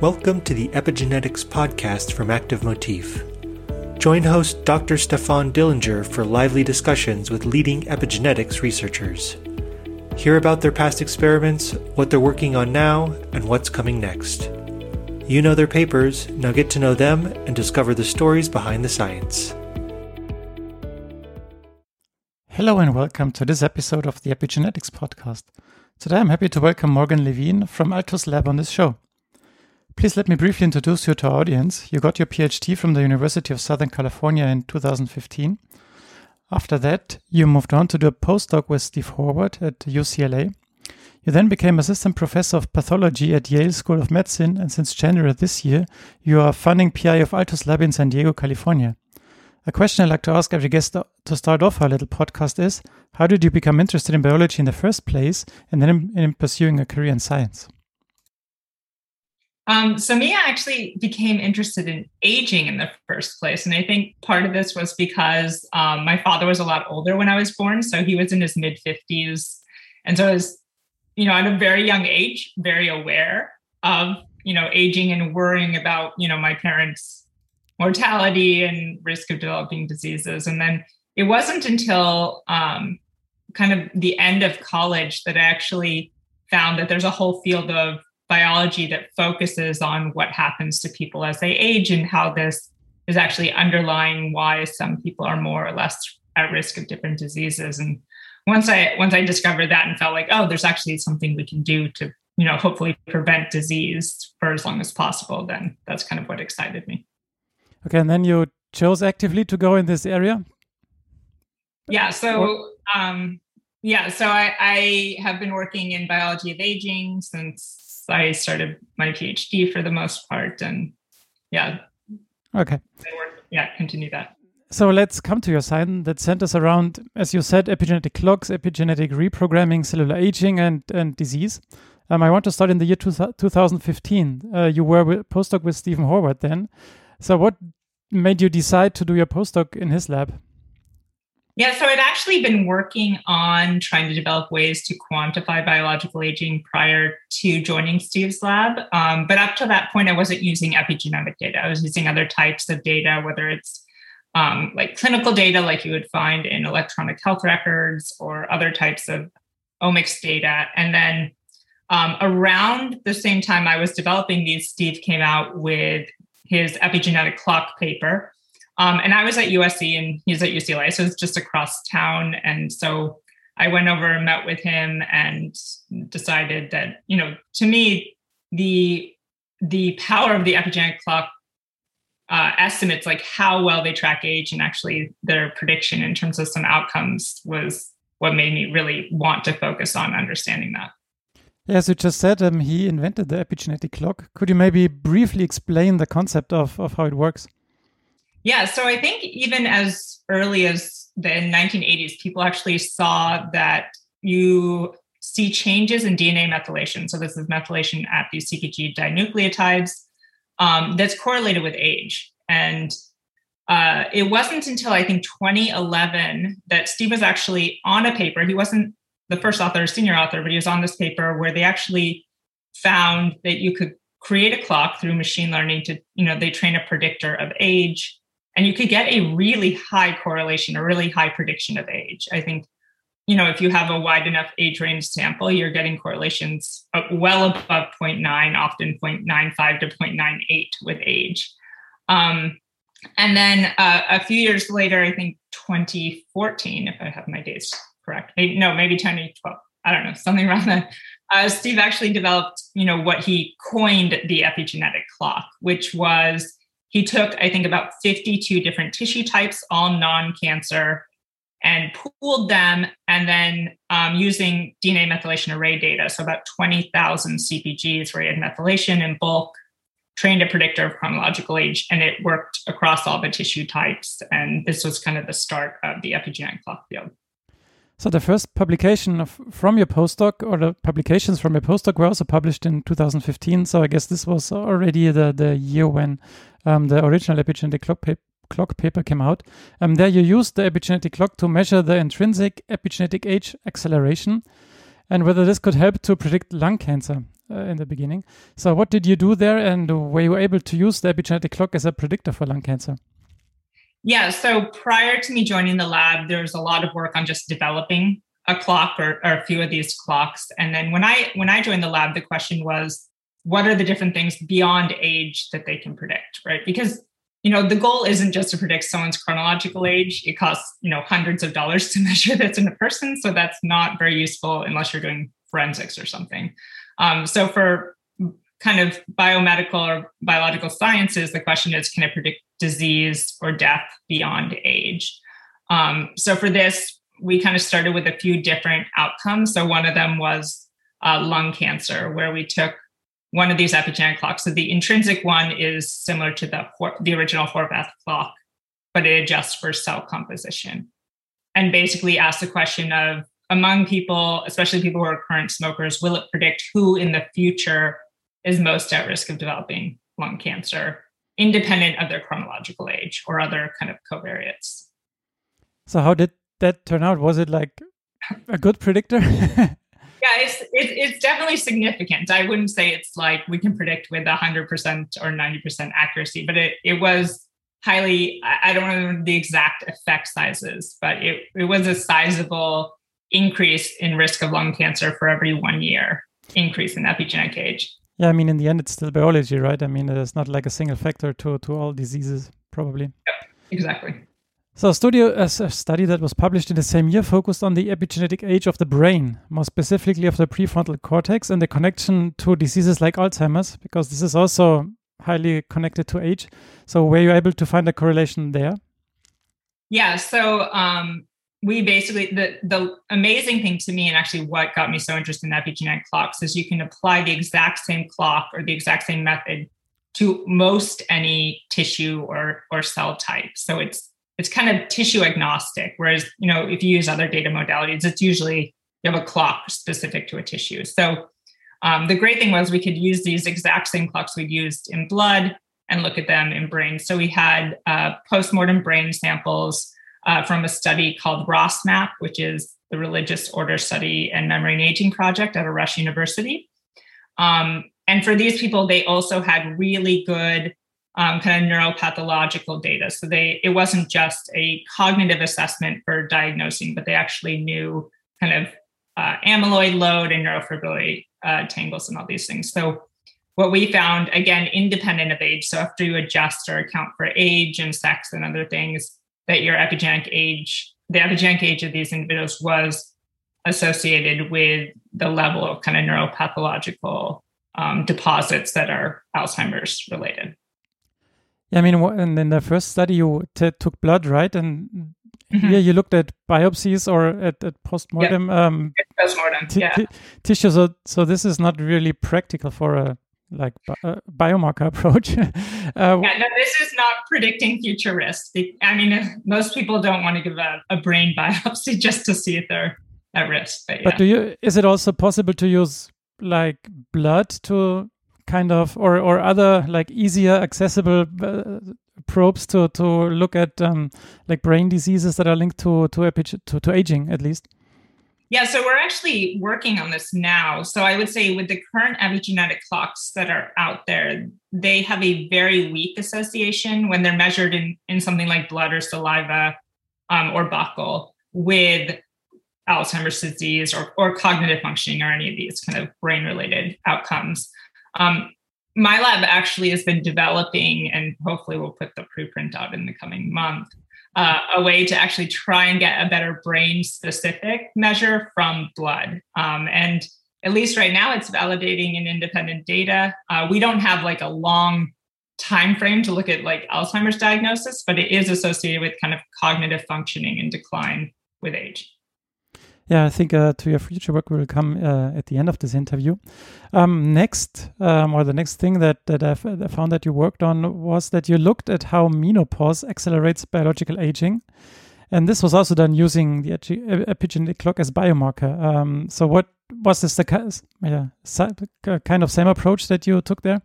Welcome to the Epigenetics podcast from Active Motif. Join host Dr. Stefan Dillinger for lively discussions with leading epigenetics researchers. Hear about their past experiments, what they're working on now, and what's coming next. You know their papers, now get to know them and discover the stories behind the science. Hello and welcome to this episode of the Epigenetics podcast. Today I'm happy to welcome Morgan Levine from Altos Lab on this show. Please let me briefly introduce you to our audience. You got your PhD from the University of Southern California in 2015. After that, you moved on to do a postdoc with Steve Horvath at UCLA. You then became assistant professor of pathology at Yale School of Medicine, and since January this year, you are founding PI of Altos Lab in San Diego, California. A question I'd like to ask every guest to start off our little podcast is How did you become interested in biology in the first place and then in pursuing a career in science? Um, so Mia actually became interested in aging in the first place. And I think part of this was because um, my father was a lot older when I was born. So he was in his mid 50s. And so I was, you know, at a very young age, very aware of, you know, aging and worrying about, you know, my parents' mortality and risk of developing diseases. And then it wasn't until um, kind of the end of college that I actually found that there's a whole field of biology that focuses on what happens to people as they age and how this is actually underlying why some people are more or less at risk of different diseases. And once i once i discovered that and felt like oh there's actually something we can do to you know hopefully prevent disease for as long as possible then that's kind of what excited me. Okay and then you chose actively to go in this area? Yeah so um yeah so i i have been working in biology of aging since I started my PhD for the most part, and yeah. Okay. Yeah, continue that. So let's come to your science that centers around, as you said, epigenetic clocks, epigenetic reprogramming, cellular aging, and and disease. Um, I want to start in the year two, 2015. Uh, you were with, postdoc with Stephen Horvath then. So what made you decide to do your postdoc in his lab? Yeah, so I'd actually been working on trying to develop ways to quantify biological aging prior to joining Steve's lab. Um, but up to that point, I wasn't using epigenetic data. I was using other types of data, whether it's um, like clinical data, like you would find in electronic health records, or other types of omics data. And then um, around the same time I was developing these, Steve came out with his epigenetic clock paper. Um, and I was at USC and he's at UCLA, so it's just across town. And so I went over and met with him and decided that, you know, to me, the the power of the epigenetic clock uh, estimates, like how well they track age and actually their prediction in terms of some outcomes, was what made me really want to focus on understanding that. As you just said, um, he invented the epigenetic clock. Could you maybe briefly explain the concept of, of how it works? Yeah, so I think even as early as the 1980s, people actually saw that you see changes in DNA methylation. So this is methylation at these CpG dinucleotides um, that's correlated with age. And uh, it wasn't until I think 2011 that Steve was actually on a paper. He wasn't the first author or senior author, but he was on this paper where they actually found that you could create a clock through machine learning to, you know, they train a predictor of age and you could get a really high correlation, a really high prediction of age. I think, you know, if you have a wide enough age range sample, you're getting correlations well above 0.9, often 0.95 to 0.98 with age. Um, and then uh, a few years later, I think 2014, if I have my dates correct, maybe, no, maybe 2012. I don't know, something around that. Uh, Steve actually developed, you know, what he coined the epigenetic clock, which was he took, I think, about 52 different tissue types, all non cancer, and pooled them. And then um, using DNA methylation array data, so about 20,000 CpGs where he had methylation in bulk, trained a predictor of chronological age, and it worked across all the tissue types. And this was kind of the start of the epigenetic clock field. So the first publication of, from your postdoc, or the publications from your postdoc, were also published in 2015. So I guess this was already the the year when um, the original epigenetic clock, pa clock paper came out. Um, there you used the epigenetic clock to measure the intrinsic epigenetic age acceleration. and whether this could help to predict lung cancer uh, in the beginning. So, what did you do there, and were you able to use the epigenetic clock as a predictor for lung cancer? Yeah, so prior to me joining the lab, there was a lot of work on just developing a clock or, or a few of these clocks. And then when I when I joined the lab, the question was, what are the different things beyond age that they can predict, right? Because you know the goal isn't just to predict someone's chronological age it costs you know hundreds of dollars to measure this in a person so that's not very useful unless you're doing forensics or something um, so for kind of biomedical or biological sciences the question is can it predict disease or death beyond age? Um, so for this we kind of started with a few different outcomes. So one of them was uh, lung cancer where we took one of these epigenetic clocks. So the intrinsic one is similar to the, the original Horvath clock, but it adjusts for cell composition. And basically asks the question of among people, especially people who are current smokers, will it predict who in the future is most at risk of developing lung cancer, independent of their chronological age or other kind of covariates? So, how did that turn out? Was it like a good predictor? yeah, it's, it, it's definitely significant. I wouldn't say it's like we can predict with 100% or 90% accuracy, but it, it was highly, I don't know the exact effect sizes, but it, it was a sizable increase in risk of lung cancer for every one year increase in epigenetic age. Yeah, I mean, in the end, it's still biology, right? I mean, it's not like a single factor to, to all diseases, probably. Yep, exactly. So, a study, a study that was published in the same year focused on the epigenetic age of the brain, more specifically of the prefrontal cortex, and the connection to diseases like Alzheimer's, because this is also highly connected to age. So, were you able to find a correlation there? Yeah. So, um, we basically the the amazing thing to me, and actually what got me so interested in epigenetic clocks, is you can apply the exact same clock or the exact same method to most any tissue or or cell type. So it's it's kind of tissue agnostic. Whereas, you know, if you use other data modalities, it's usually you have a clock specific to a tissue. So um, the great thing was we could use these exact same clocks we used in blood and look at them in brain. So we had uh, postmortem brain samples uh, from a study called ROSMAP, which is the Religious Order Study and Memory and Aging Project at a Rush University. Um, and for these people, they also had really good um, kind of neuropathological data. So they it wasn't just a cognitive assessment for diagnosing, but they actually knew kind of uh, amyloid load and neurofibrillary uh, tangles and all these things. So what we found, again, independent of age. So after you adjust or account for age and sex and other things, that your epigenetic age, the epigenetic age of these individuals was associated with the level of kind of neuropathological um, deposits that are Alzheimer's related. Yeah, I mean, and in the first study, you took blood, right? And mm-hmm. here you looked at biopsies or at, at postmortem. Yeah. Um, postmortem, yeah. tissue. So, so this is not really practical for a like bi- biomarker approach. uh, yeah, no, this is not predicting future risk. I mean, most people don't want to give a, a brain biopsy just to see if they're at risk. But, yeah. but do you? Is it also possible to use like blood to kind of or or other like easier accessible uh, probes to to look at um, like brain diseases that are linked to to, to to aging at least yeah so we're actually working on this now. So i would say with the current epigenetic clocks that are out there they have a very weak association when they're measured in in something like blood or saliva um, or buccal with alzheimer's disease or, or cognitive functioning or any of these kind of brain related outcomes. Um, my lab actually has been developing, and hopefully we'll put the preprint out in the coming month, uh, a way to actually try and get a better brain specific measure from blood. Um, and at least right now, it's validating in independent data. Uh, we don't have like a long time frame to look at like Alzheimer's diagnosis, but it is associated with kind of cognitive functioning and decline with age. Yeah, I think uh, to your future work will come uh, at the end of this interview. Um, next, um, or the next thing that that I found that you worked on was that you looked at how menopause accelerates biological aging, and this was also done using the epigenetic clock as biomarker. Um, so, what was this the yeah, kind of same approach that you took there?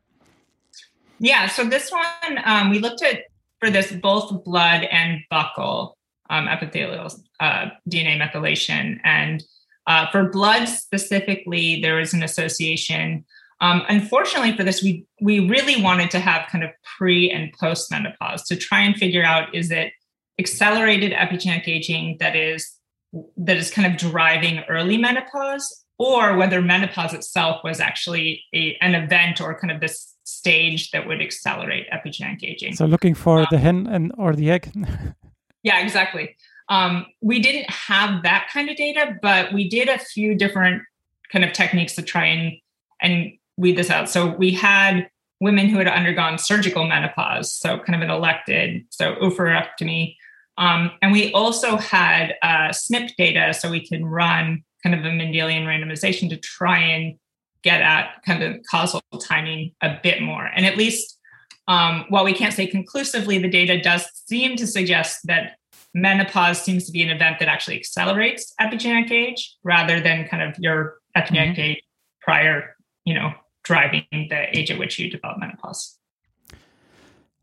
Yeah, so this one um, we looked at for this both blood and buccal um, epithelial uh, DNA methylation. And Uh, for blood specifically, there is an association. Um, unfortunately, for this, we we really wanted to have kind of pre and post menopause to try and figure out is it accelerated epigenetic aging that is that is kind of driving early menopause, or whether menopause itself was actually a, an event or kind of this stage that would accelerate epigenetic aging. So, looking for um, the hen and or the egg. yeah, exactly. Um, we didn't have that kind of data, but we did a few different kind of techniques to try and and weed this out. So we had women who had undergone surgical menopause, so kind of an elected, so oophorectomy. Um, and we also had uh, SNP data, so we can run kind of a Mendelian randomization to try and get at kind of causal timing a bit more. And at least, um, while we can't say conclusively, the data does seem to suggest that menopause seems to be an event that actually accelerates epigenetic age rather than kind of your epigenetic mm-hmm. age prior, you know, driving the age at which you develop menopause.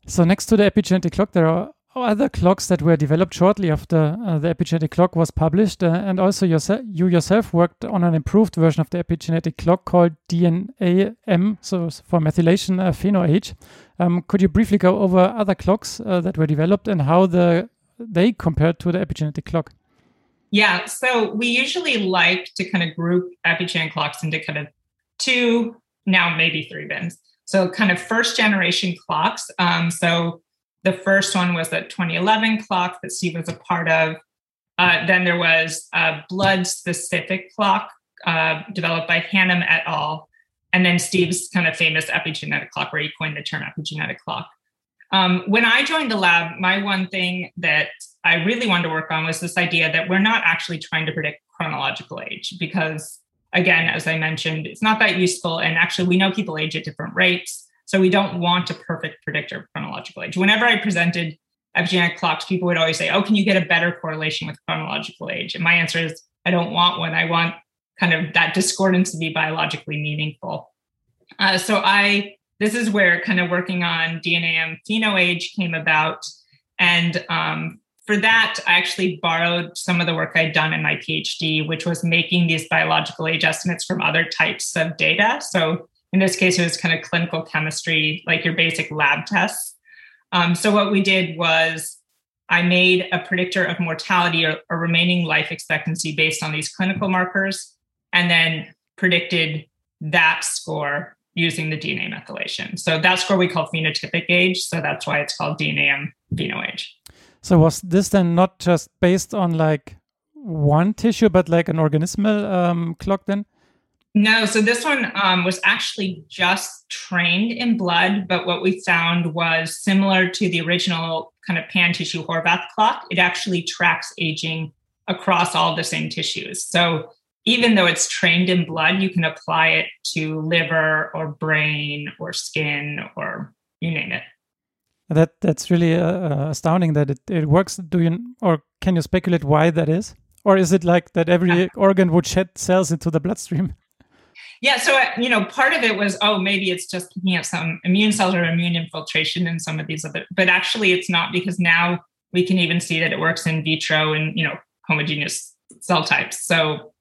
So next to the epigenetic clock, there are other clocks that were developed shortly after uh, the epigenetic clock was published, uh, and also yourse- you yourself worked on an improved version of the epigenetic clock called DNA-M, so for methylation uh, pheno-age. Um, could you briefly go over other clocks uh, that were developed and how the they compared to the epigenetic clock? Yeah, so we usually like to kind of group epigenetic clocks into kind of two, now maybe three bins. So kind of first generation clocks. Um, so the first one was the 2011 clock that Steve was a part of. Uh, then there was a blood specific clock uh, developed by Hannum et al. And then Steve's kind of famous epigenetic clock, where he coined the term epigenetic clock. Um, when I joined the lab, my one thing that I really wanted to work on was this idea that we're not actually trying to predict chronological age because, again, as I mentioned, it's not that useful. And actually, we know people age at different rates. So we don't want a perfect predictor of chronological age. Whenever I presented epigenetic clocks, people would always say, Oh, can you get a better correlation with chronological age? And my answer is, I don't want one. I want kind of that discordance to be biologically meaningful. Uh, so I, this is where kind of working on DNA-M pheno-age came about. And um, for that, I actually borrowed some of the work I'd done in my PhD, which was making these biological age estimates from other types of data. So in this case, it was kind of clinical chemistry, like your basic lab tests. Um, so what we did was I made a predictor of mortality or, or remaining life expectancy based on these clinical markers, and then predicted that score using the DNA methylation. So that score we call phenotypic age. So that's why it's called DNA-M pheno-age. So was this then not just based on like one tissue, but like an organismal um, clock then? No, so this one um, was actually just trained in blood, but what we found was similar to the original kind of pan tissue Horvath clock. It actually tracks aging across all the same tissues. So even though it's trained in blood, you can apply it to liver or brain or skin or you name it. That that's really uh, uh astounding that it, it works. Do you or can you speculate why that is? Or is it like that every organ would shed cells into the bloodstream? Yeah, so uh, you know, part of it was oh, maybe it's just picking up some immune cells or immune infiltration in some of these other, but actually it's not because now we can even see that it works in vitro and you know homogeneous cell types. So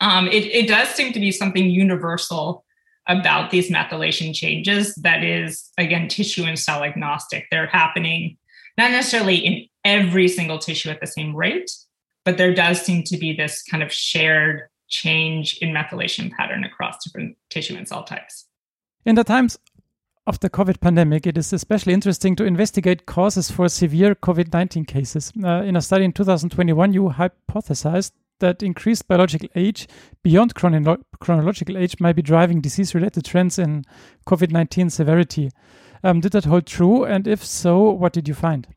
um, it, it does seem to be something universal about these methylation changes that is again tissue and cell agnostic. They're happening not necessarily in every single tissue at the same rate, but there does seem to be this kind of shared change in methylation pattern across different tissue and cell types. In the times of the COVID pandemic, it is especially interesting to investigate causes for severe COVID 19 cases. Uh, in a study in 2021, you hypothesized that increased biological age beyond chronolo- chronological age might be driving disease related trends in COVID 19 severity. Um, did that hold true? And if so, what did you find?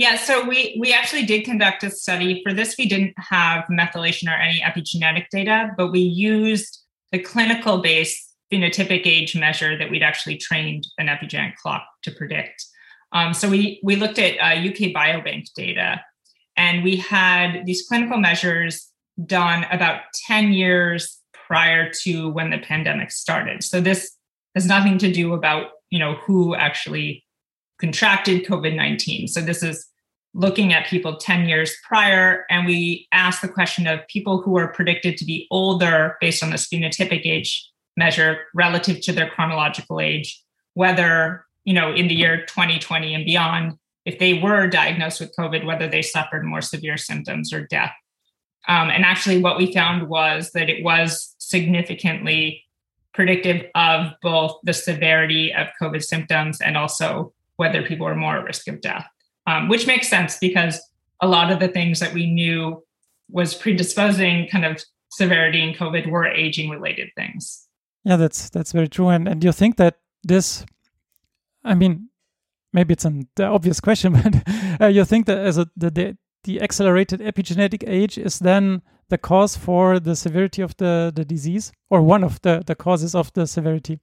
Yeah, so we we actually did conduct a study. For this, we didn't have methylation or any epigenetic data, but we used the clinical based phenotypic age measure that we'd actually trained an epigenetic clock to predict. Um, so we we looked at uh, UK Biobank data, and we had these clinical measures done about 10 years prior to when the pandemic started. So this has nothing to do about you know who actually contracted COVID 19. So this is looking at people 10 years prior. And we asked the question of people who are predicted to be older based on this phenotypic age measure relative to their chronological age, whether, you know, in the year 2020 and beyond, if they were diagnosed with COVID, whether they suffered more severe symptoms or death. Um, and actually, what we found was that it was significantly predictive of both the severity of COVID symptoms and also whether people were more at risk of death, um, which makes sense because a lot of the things that we knew was predisposing kind of severity in COVID were aging related things. Yeah, that's that's very true. And and you think that this, I mean, maybe it's an obvious question, but uh, you think that as a the, the the accelerated epigenetic age is then the cause for the severity of the, the disease or one of the, the causes of the severity?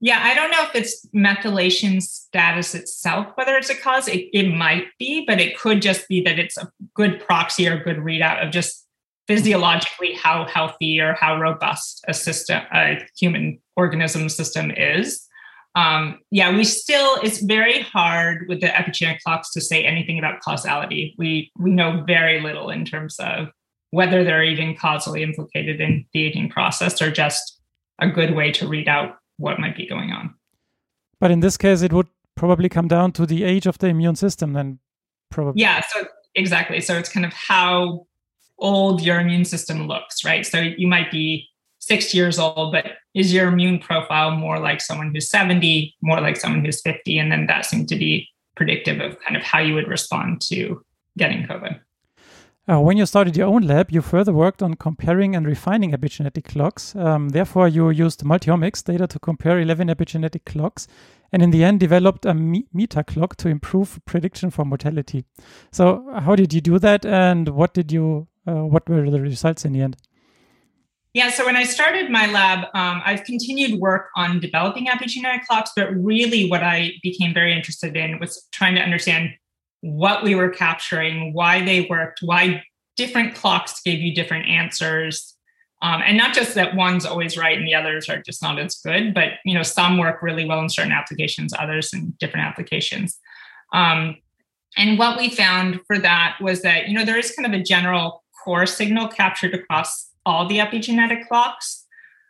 Yeah, I don't know if it's methylation status itself, whether it's a cause. It, it might be, but it could just be that it's a good proxy or good readout of just physiologically how healthy or how robust a system, a human organism system is um, yeah, we still it's very hard with the epigenetic clocks to say anything about causality. We we know very little in terms of whether they're even causally implicated in the aging process or just a good way to read out what might be going on. But in this case, it would probably come down to the age of the immune system, then probably. Yeah, so exactly. So it's kind of how old your immune system looks, right? So you might be six years old, but is your immune profile more like someone who's 70, more like someone who's 50? And then that seemed to be predictive of kind of how you would respond to getting COVID. Uh, when you started your own lab, you further worked on comparing and refining epigenetic clocks. Um, therefore, you used multiomics data to compare 11 epigenetic clocks and in the end developed a meta clock to improve prediction for mortality. So, how did you do that and what did you uh, what were the results in the end? Yeah, so when I started my lab, um, I've continued work on developing epigenetic clocks, but really what I became very interested in was trying to understand what we were capturing, why they worked, why different clocks gave you different answers. Um, and not just that one's always right and the others are just not as good, but you know some work really well in certain applications, others in different applications. Um, and what we found for that was that you know there is kind of a general core signal captured across all the epigenetic clocks.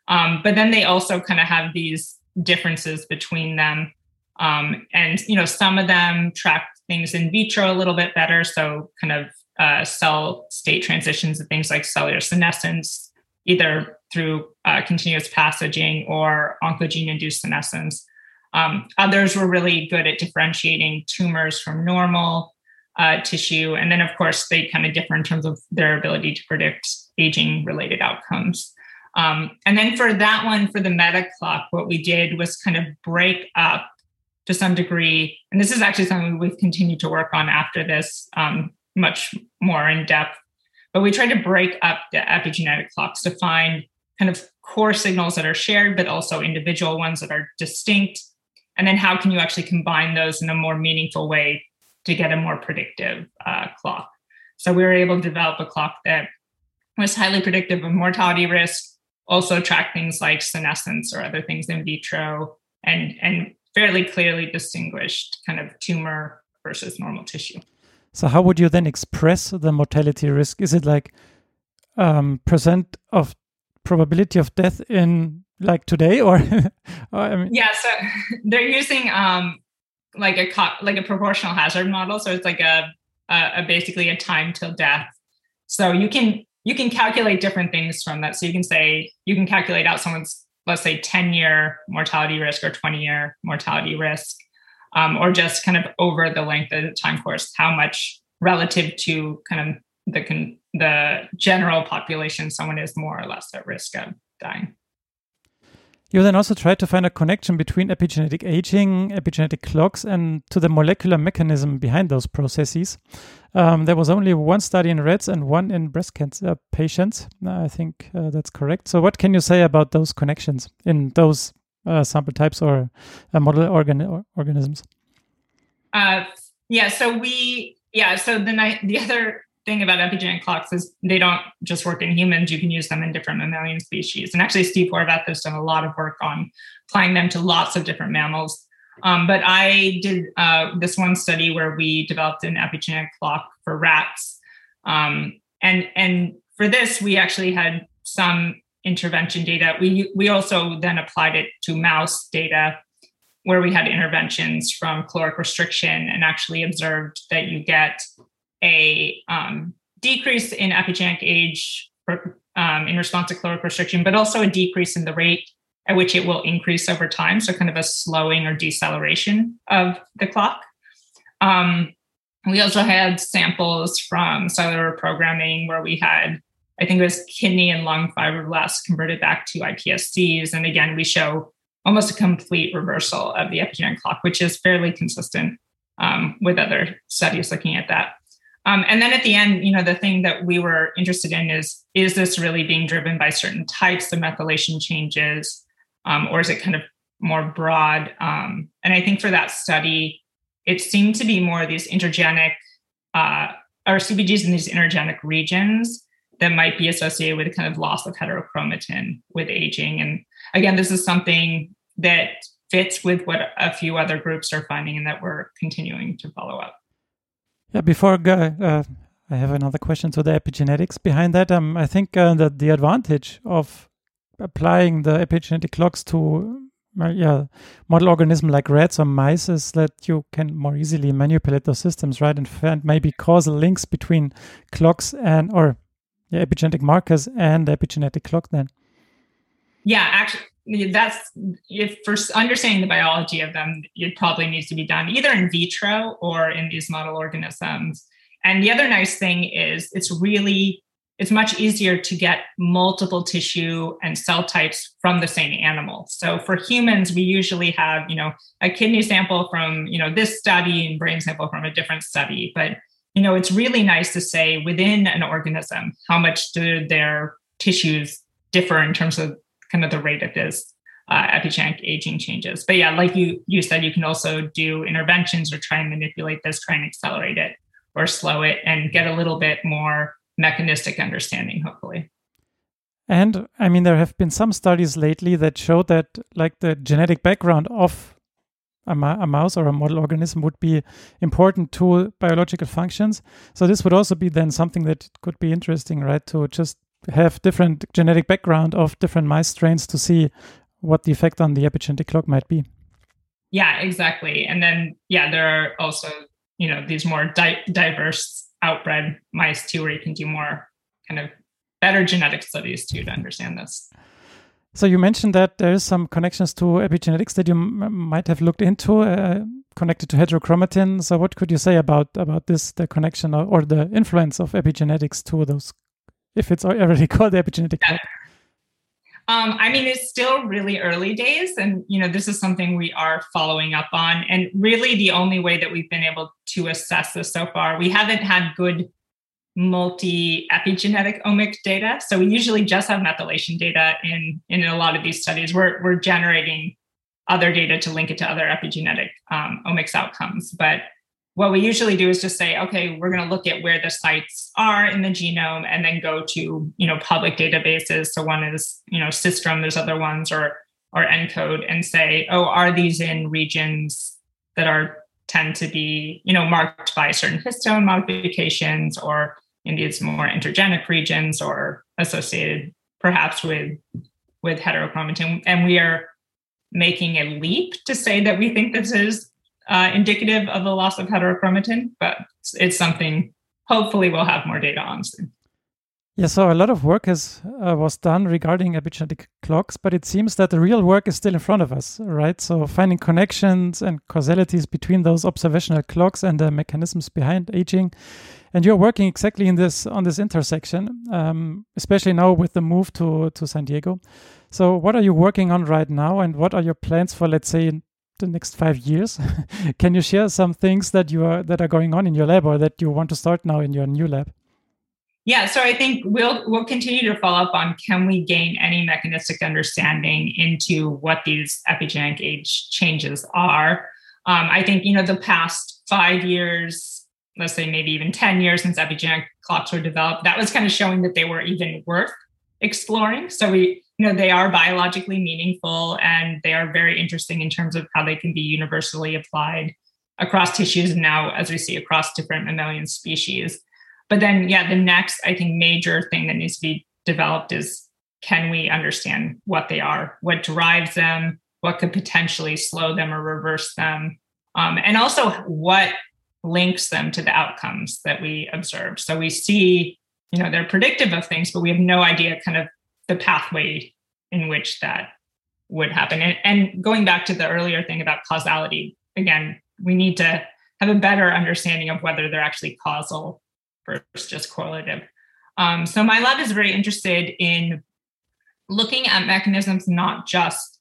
Um, but then they also kind of have these differences between them. Um, and, you know, some of them track things in vitro a little bit better. So kind of uh, cell state transitions and things like cellular senescence, either through uh, continuous passaging or oncogene induced senescence. Um, others were really good at differentiating tumors from normal uh, tissue. And then, of course, they kind of differ in terms of their ability to predict aging related outcomes. Um, and then for that one, for the meta clock, what we did was kind of break up to some degree. And this is actually something we've continued to work on after this um, much more in depth. But we tried to break up the epigenetic clocks to find kind of core signals that are shared, but also individual ones that are distinct. And then how can you actually combine those in a more meaningful way to get a more predictive uh, clock? So we were able to develop a clock that was highly predictive of mortality risk, also track things like senescence or other things in vitro, and, and fairly clearly distinguished kind of tumor versus normal tissue. So, how would you then express the mortality risk? Is it like um, percent of probability of death in like today, or, I mean, yeah? So they're using um, like a like a proportional hazard model. So it's like a, a, a basically a time till death. So you can you can calculate different things from that. So you can say, you can calculate out someone's, let's say, 10 year mortality risk or 20 year mortality risk, um, or just kind of over the length of the time course, how much relative to kind of the, the general population someone is more or less at risk of dying. You then also tried to find a connection between epigenetic aging, epigenetic clocks, and to the molecular mechanism behind those processes. Um, there was only one study in rats and one in breast cancer patients. I think uh, that's correct. So, what can you say about those connections in those uh, sample types or uh, model organ- organisms? Uh, yeah. So we yeah. So the the other thing about epigenetic clocks is they don't just work in humans. You can use them in different mammalian species. And actually, Steve Horvath has done a lot of work on applying them to lots of different mammals. Um, but I did uh, this one study where we developed an epigenetic clock for rats, um, and and for this we actually had some intervention data. We we also then applied it to mouse data, where we had interventions from caloric restriction and actually observed that you get a um, decrease in epigenetic age um, in response to caloric restriction, but also a decrease in the rate at which it will increase over time. So, kind of a slowing or deceleration of the clock. Um, we also had samples from cellular programming where we had, I think it was kidney and lung fibroblasts converted back to iPSCs. And again, we show almost a complete reversal of the epigenetic clock, which is fairly consistent um, with other studies looking at that. Um, and then at the end, you know, the thing that we were interested in is is this really being driven by certain types of methylation changes, um, or is it kind of more broad? Um, and I think for that study, it seemed to be more these intergenic uh, or CPGs in these intergenic regions that might be associated with kind of loss of heterochromatin with aging. And again, this is something that fits with what a few other groups are finding and that we're continuing to follow up. Yeah, before uh, I have another question to the epigenetics behind that. Um, I think uh, that the advantage of applying the epigenetic clocks to uh, yeah model organism like rats or mice is that you can more easily manipulate those systems, right, and find maybe causal links between clocks and or yeah, epigenetic markers and epigenetic clock. Then. Yeah, actually, that's if for understanding the biology of them, it probably needs to be done either in vitro or in these model organisms. And the other nice thing is it's really it's much easier to get multiple tissue and cell types from the same animal. So for humans, we usually have, you know, a kidney sample from, you know, this study and brain sample from a different study. But, you know, it's really nice to say within an organism, how much do their tissues differ in terms of kind of the rate of this uh, epigenetic aging changes. But yeah, like you you said, you can also do interventions or try and manipulate this, try and accelerate it or slow it, and get a little bit more mechanistic understanding, hopefully. And I mean, there have been some studies lately that show that, like, the genetic background of a, a, mouse or a model organism would be important to biological functions. So this would also be then something that could be interesting, right? To just have different genetic background of different mice strains to see what the effect on the epigenetic clock might be. Yeah, exactly. And then, yeah, there are also, you know, these more di- diverse outbred mice too, where you can do more kind of better genetic studies too to understand this. So you mentioned that there is some connections to epigenetics that you might have looked into, uh, connected to heterochromatin. So what could you say about about this, the connection or, or the influence of epigenetics to those if it's already called epigenetic clock? Um, I mean, it's still really early days, and you know, this is something we are following up on. And really, the only way that we've been able to assess this so far, we haven't had good multi-epigenetic omic data. So we usually just have methylation data in in a lot of these studies. We're we're generating other data to link it to other epigenetic um, omics outcomes, but what we usually do is just say, okay, we're going to look at where the sites are in the genome and then go to, you know, public databases. So one is, you know, Cistrome, there's other ones or or ENCODE and say, oh, are these in regions that are tend to be, you know, marked by certain histone modifications or in these more intergenic regions or associated perhaps with with heterochromatin. And we are making a leap to say that we think this is uh, indicative of a loss of heterochromatin, but it's something hopefully we'll have more data on soon. Yeah, so a lot of work has uh, was done regarding epigenetic clocks, but it seems that the real work is still in front of us, right? So finding connections and causalities between those observational clocks and the mechanisms behind aging, and you're working exactly in this on this intersection, um, especially now with the move to to San Diego. So, what are you working on right now, and what are your plans for, let's say, the next five years. Can you share some things that you are that are going on in your lab or that you want to start now in your new lab? Yeah, so I think we'll we'll continue to follow up on can we gain any mechanistic understanding into what these epigenetic age changes are. Um, I think you know the past five years, let's say maybe even ten years since epigenetic clocks were developed, that was kind of showing that they were even worth exploring. So we you know they are biologically meaningful and they are very interesting in terms of how they can be universally applied across tissues and now as we see across different mammalian species. But then yeah the next i think major thing that needs to be developed is can we understand what they are? What drives them? What could potentially slow them or reverse them? Um, and also what links them to the outcomes that we observe. So we see you know they're predictive of things but we have no idea kind of the pathway in which that would happen. And, and going back to the earlier thing about causality again we need to have a better understanding of whether they're actually causal versus just correlative. Um, so my lab is very interested in looking at mechanisms not just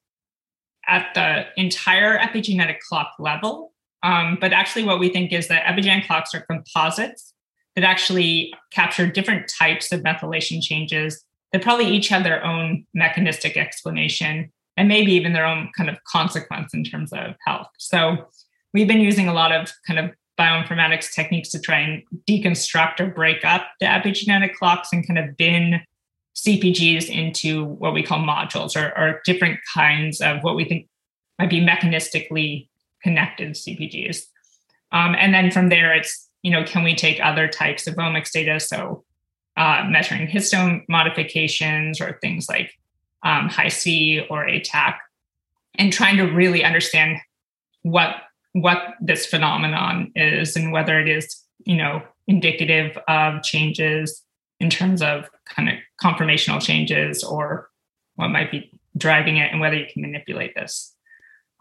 at the entire epigenetic clock level um, but actually what we think is that epigenetic clocks are composites that actually capture different types of methylation changes that probably each have their own mechanistic explanation and maybe even their own kind of consequence in terms of health. So we've been using a lot of kind of bioinformatics techniques to try and deconstruct or break up the epigenetic clocks and kind of bin CPGs into what we call modules or, or different kinds of what we think might be mechanistically connected CPGs. Um, and then from there, it's you know, can we take other types of omics data? So uh, measuring histone modifications or things like um, Hi-C or ATAC, and trying to really understand what what this phenomenon is and whether it is, you know, indicative of changes in terms of kind of conformational changes or what might be driving it and whether you can manipulate this.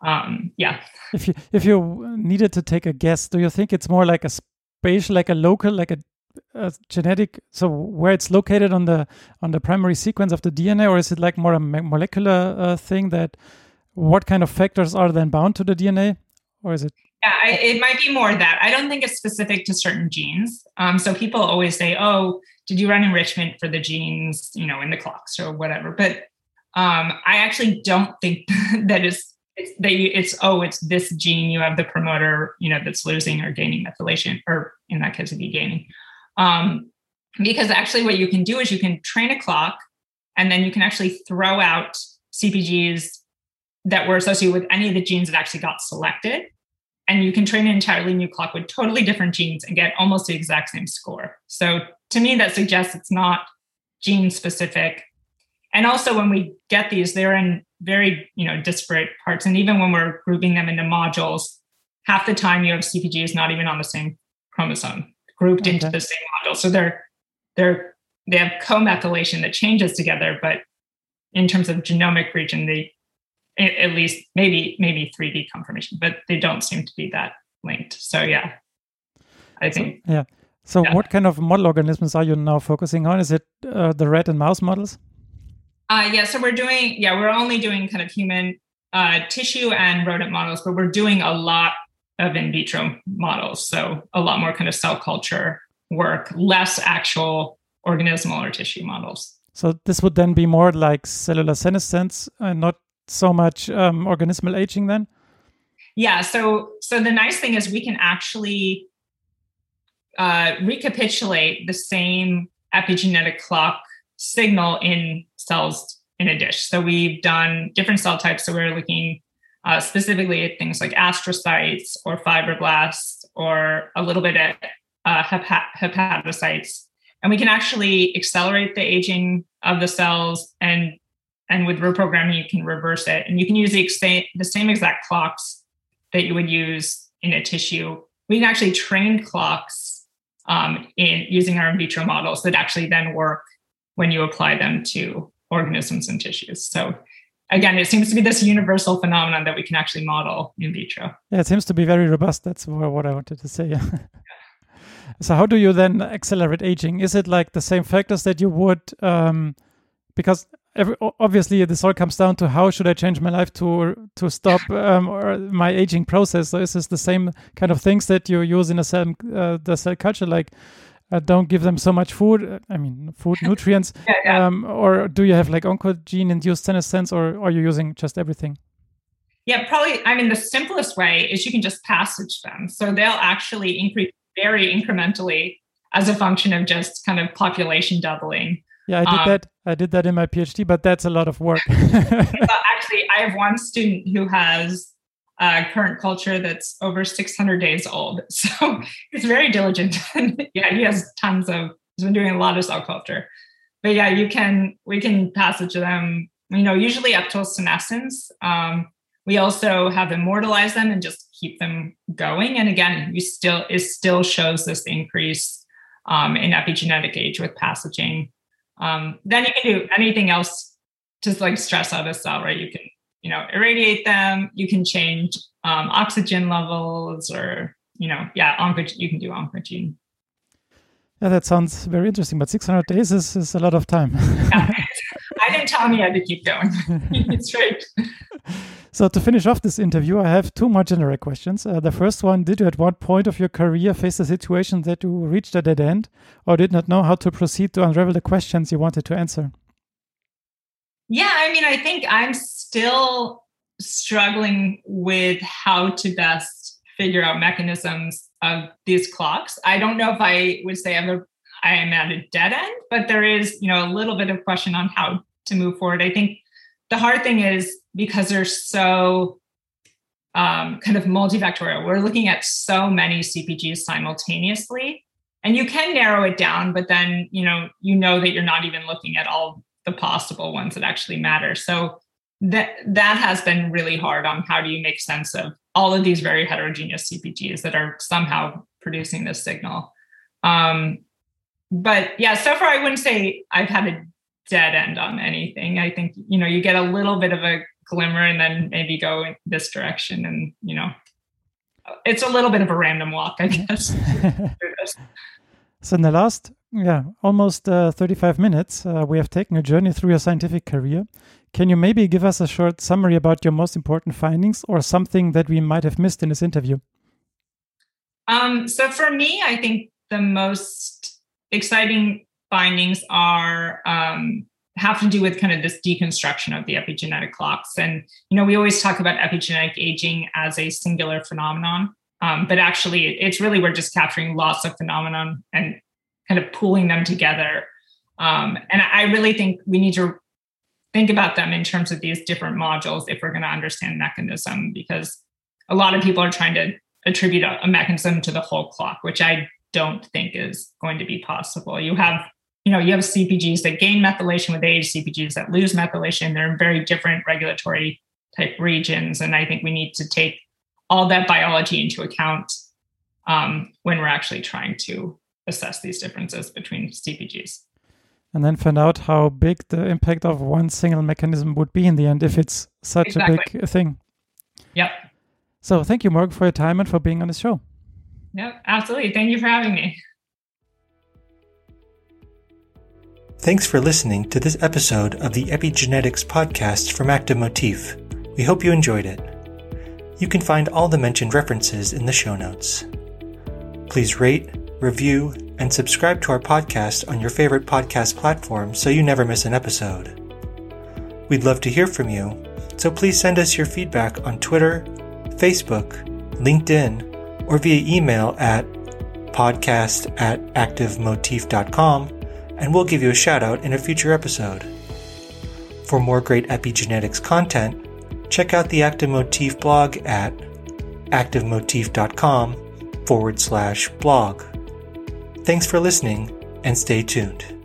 Um, yeah. If you if you needed to take a guess, do you think it's more like a spatial, like a local, like a, a, genetic, so where it's located on the on the primary sequence of the DNA, or is it like more a molecular uh, thing that what kind of factors are then bound to the DNA, or is it? Yeah, I, it might be more that. I don't think it's specific to certain genes. Um, so people always say, "Oh, did you run enrichment for the genes, you know, in the clocks or whatever?" But um, I actually don't think that it's you, it's oh it's this gene you have the promoter you know that's losing or gaining methylation or in that case it'd be gaining um, because actually what you can do is you can train a clock and then you can actually throw out cpgs that were associated with any of the genes that actually got selected. And you can train an entirely new clock with totally different genes and get almost the exact same score. So to me that suggests it's not gene specific. And also when we get these they're in very you know disparate parts. And even when we're grouping them into modules half the time you have cpgs not even on the same chromosome grouped okay. into the same module. So they're they're they have co-methylation that changes together but in terms of genomic region they at least maybe maybe 3d conformation but they don't seem to be that linked. So yeah. I think so, yeah. So yeah. what kind of model organisms are you now focusing on? Is it uh, the rat and mouse models? Uh, yeah, so we're doing, yeah, we're only doing kind of human uh, tissue and rodent models, but we're doing a lot of in vitro models. So a lot more kind of cell culture work, less actual organismal or tissue models. So this would then be more like cellular senescence and not so much um, organismal aging then? Yeah. So so the nice thing is we can actually uh, recapitulate the same epigenetic clock signal in cells in a dish. So we've done different cell types. So we're looking uh, specifically things like astrocytes or fibroblasts or a little bit at uh, hepatocytes. And we can actually accelerate the aging of the cells and and with reprogramming you can reverse it and you can use the, ex- the same exact clocks that you would use in a tissue we can actually train clocks um, in using our in vitro models that actually then work when you apply them to organisms and tissues. So again, it seems to be this universal phenomenon that we can actually model in vitro. Yeah, it seems to be very robust. That's what I wanted to say. so how do you then accelerate aging? Is it like the same factors that you would um, because every, obviously this all comes down to how should I change my life to to stop um, or my aging process. So is this the same kind of things that you use in a cell uh, the cell culture like uh, don't give them so much food. Uh, I mean, food nutrients. yeah, yeah. Um, or do you have like oncogene induced senescence, or are you using just everything? Yeah, probably. I mean, the simplest way is you can just passage them. So they'll actually increase very incrementally as a function of just kind of population doubling. Yeah, I did um, that. I did that in my PhD, but that's a lot of work. actually, I have one student who has a current culture that's over 600 days old. So he's very diligent. yeah, he has tons of, he's been doing a lot of cell culture. But yeah, you can, we can passage them, you know, usually up till senescence. Um, we also have immortalized them and just keep them going. And again, you still, it still shows this increase um, in epigenetic age with passaging. Um, then you can do anything else to like stress out a cell, right? You can, you know, irradiate them. You can change um, oxygen levels, or you know, yeah, oncogene. You can do oncogene. Yeah, that sounds very interesting. But 600 days is, is a lot of time. yeah. I didn't tell me I had to keep going. it's right. So to finish off this interview, I have two more generic questions. Uh, the first one, did you at one point of your career face a situation that you reached a dead end or did not know how to proceed to unravel the questions you wanted to answer? Yeah, I mean, I think I'm still struggling with how to best figure out mechanisms of these clocks. I don't know if I would say I'm a, I am at a dead end, but there is, you know, a little bit of question on how to move forward. I think the hard thing is because they're so um, kind of multifactorial. We're looking at so many CPGs simultaneously, and you can narrow it down, but then you know you know that you're not even looking at all the possible ones that actually matter. So that that has been really hard on how do you make sense of all of these very heterogeneous CPGs that are somehow producing this signal. Um, but yeah, so far I wouldn't say I've had a dead end on anything. I think, you know, you get a little bit of a glimmer and then maybe go in this direction and, you know, it's a little bit of a random walk, I guess. so in the last, yeah, almost uh, 35 minutes, uh, we have taken a journey through your scientific career. Can you maybe give us a short summary about your most important findings or something that we might have missed in this interview? Um, so for me, I think the most exciting findings are um, have to do with kind of this deconstruction of the epigenetic clocks. And you know, we always talk about epigenetic aging as a singular phenomenon, um, but actually, it's really we're just capturing lots of phenomenon and kind of pooling them together. Um, and I really think we need to think about them in terms of these different modules if we're going to understand mechanism, because a lot of people are trying to attribute a, a mechanism to the whole clock, which I don't think is going to be possible. You have you know, you have CPGs that gain methylation with age, CPGs that lose methylation. They're in very different regulatory type regions. And I think we need to take all that biology into account um, when we're actually trying to assess these differences between CPGs. And then find out how big the impact of one single mechanism would be in the end if it's such exactly. a big thing. Yep. So thank you, Morgan, for your time and for being on the show. Yep, absolutely. Thank you for having me. Thanks for listening to this episode of the Epigenetics podcast from Active Motif. We hope you enjoyed it. You can find all the mentioned references in the show notes. Please rate, review, and subscribe to our podcast on your favorite podcast platform so you never miss an episode. We'd love to hear from you, so please send us your feedback on Twitter, Facebook, LinkedIn, or via email at podcast at activemotif.com and we'll give you a shout out in a future episode. For more great epigenetics content, check out the Active Motif blog at activemotif.com forward slash blog. Thanks for listening and stay tuned.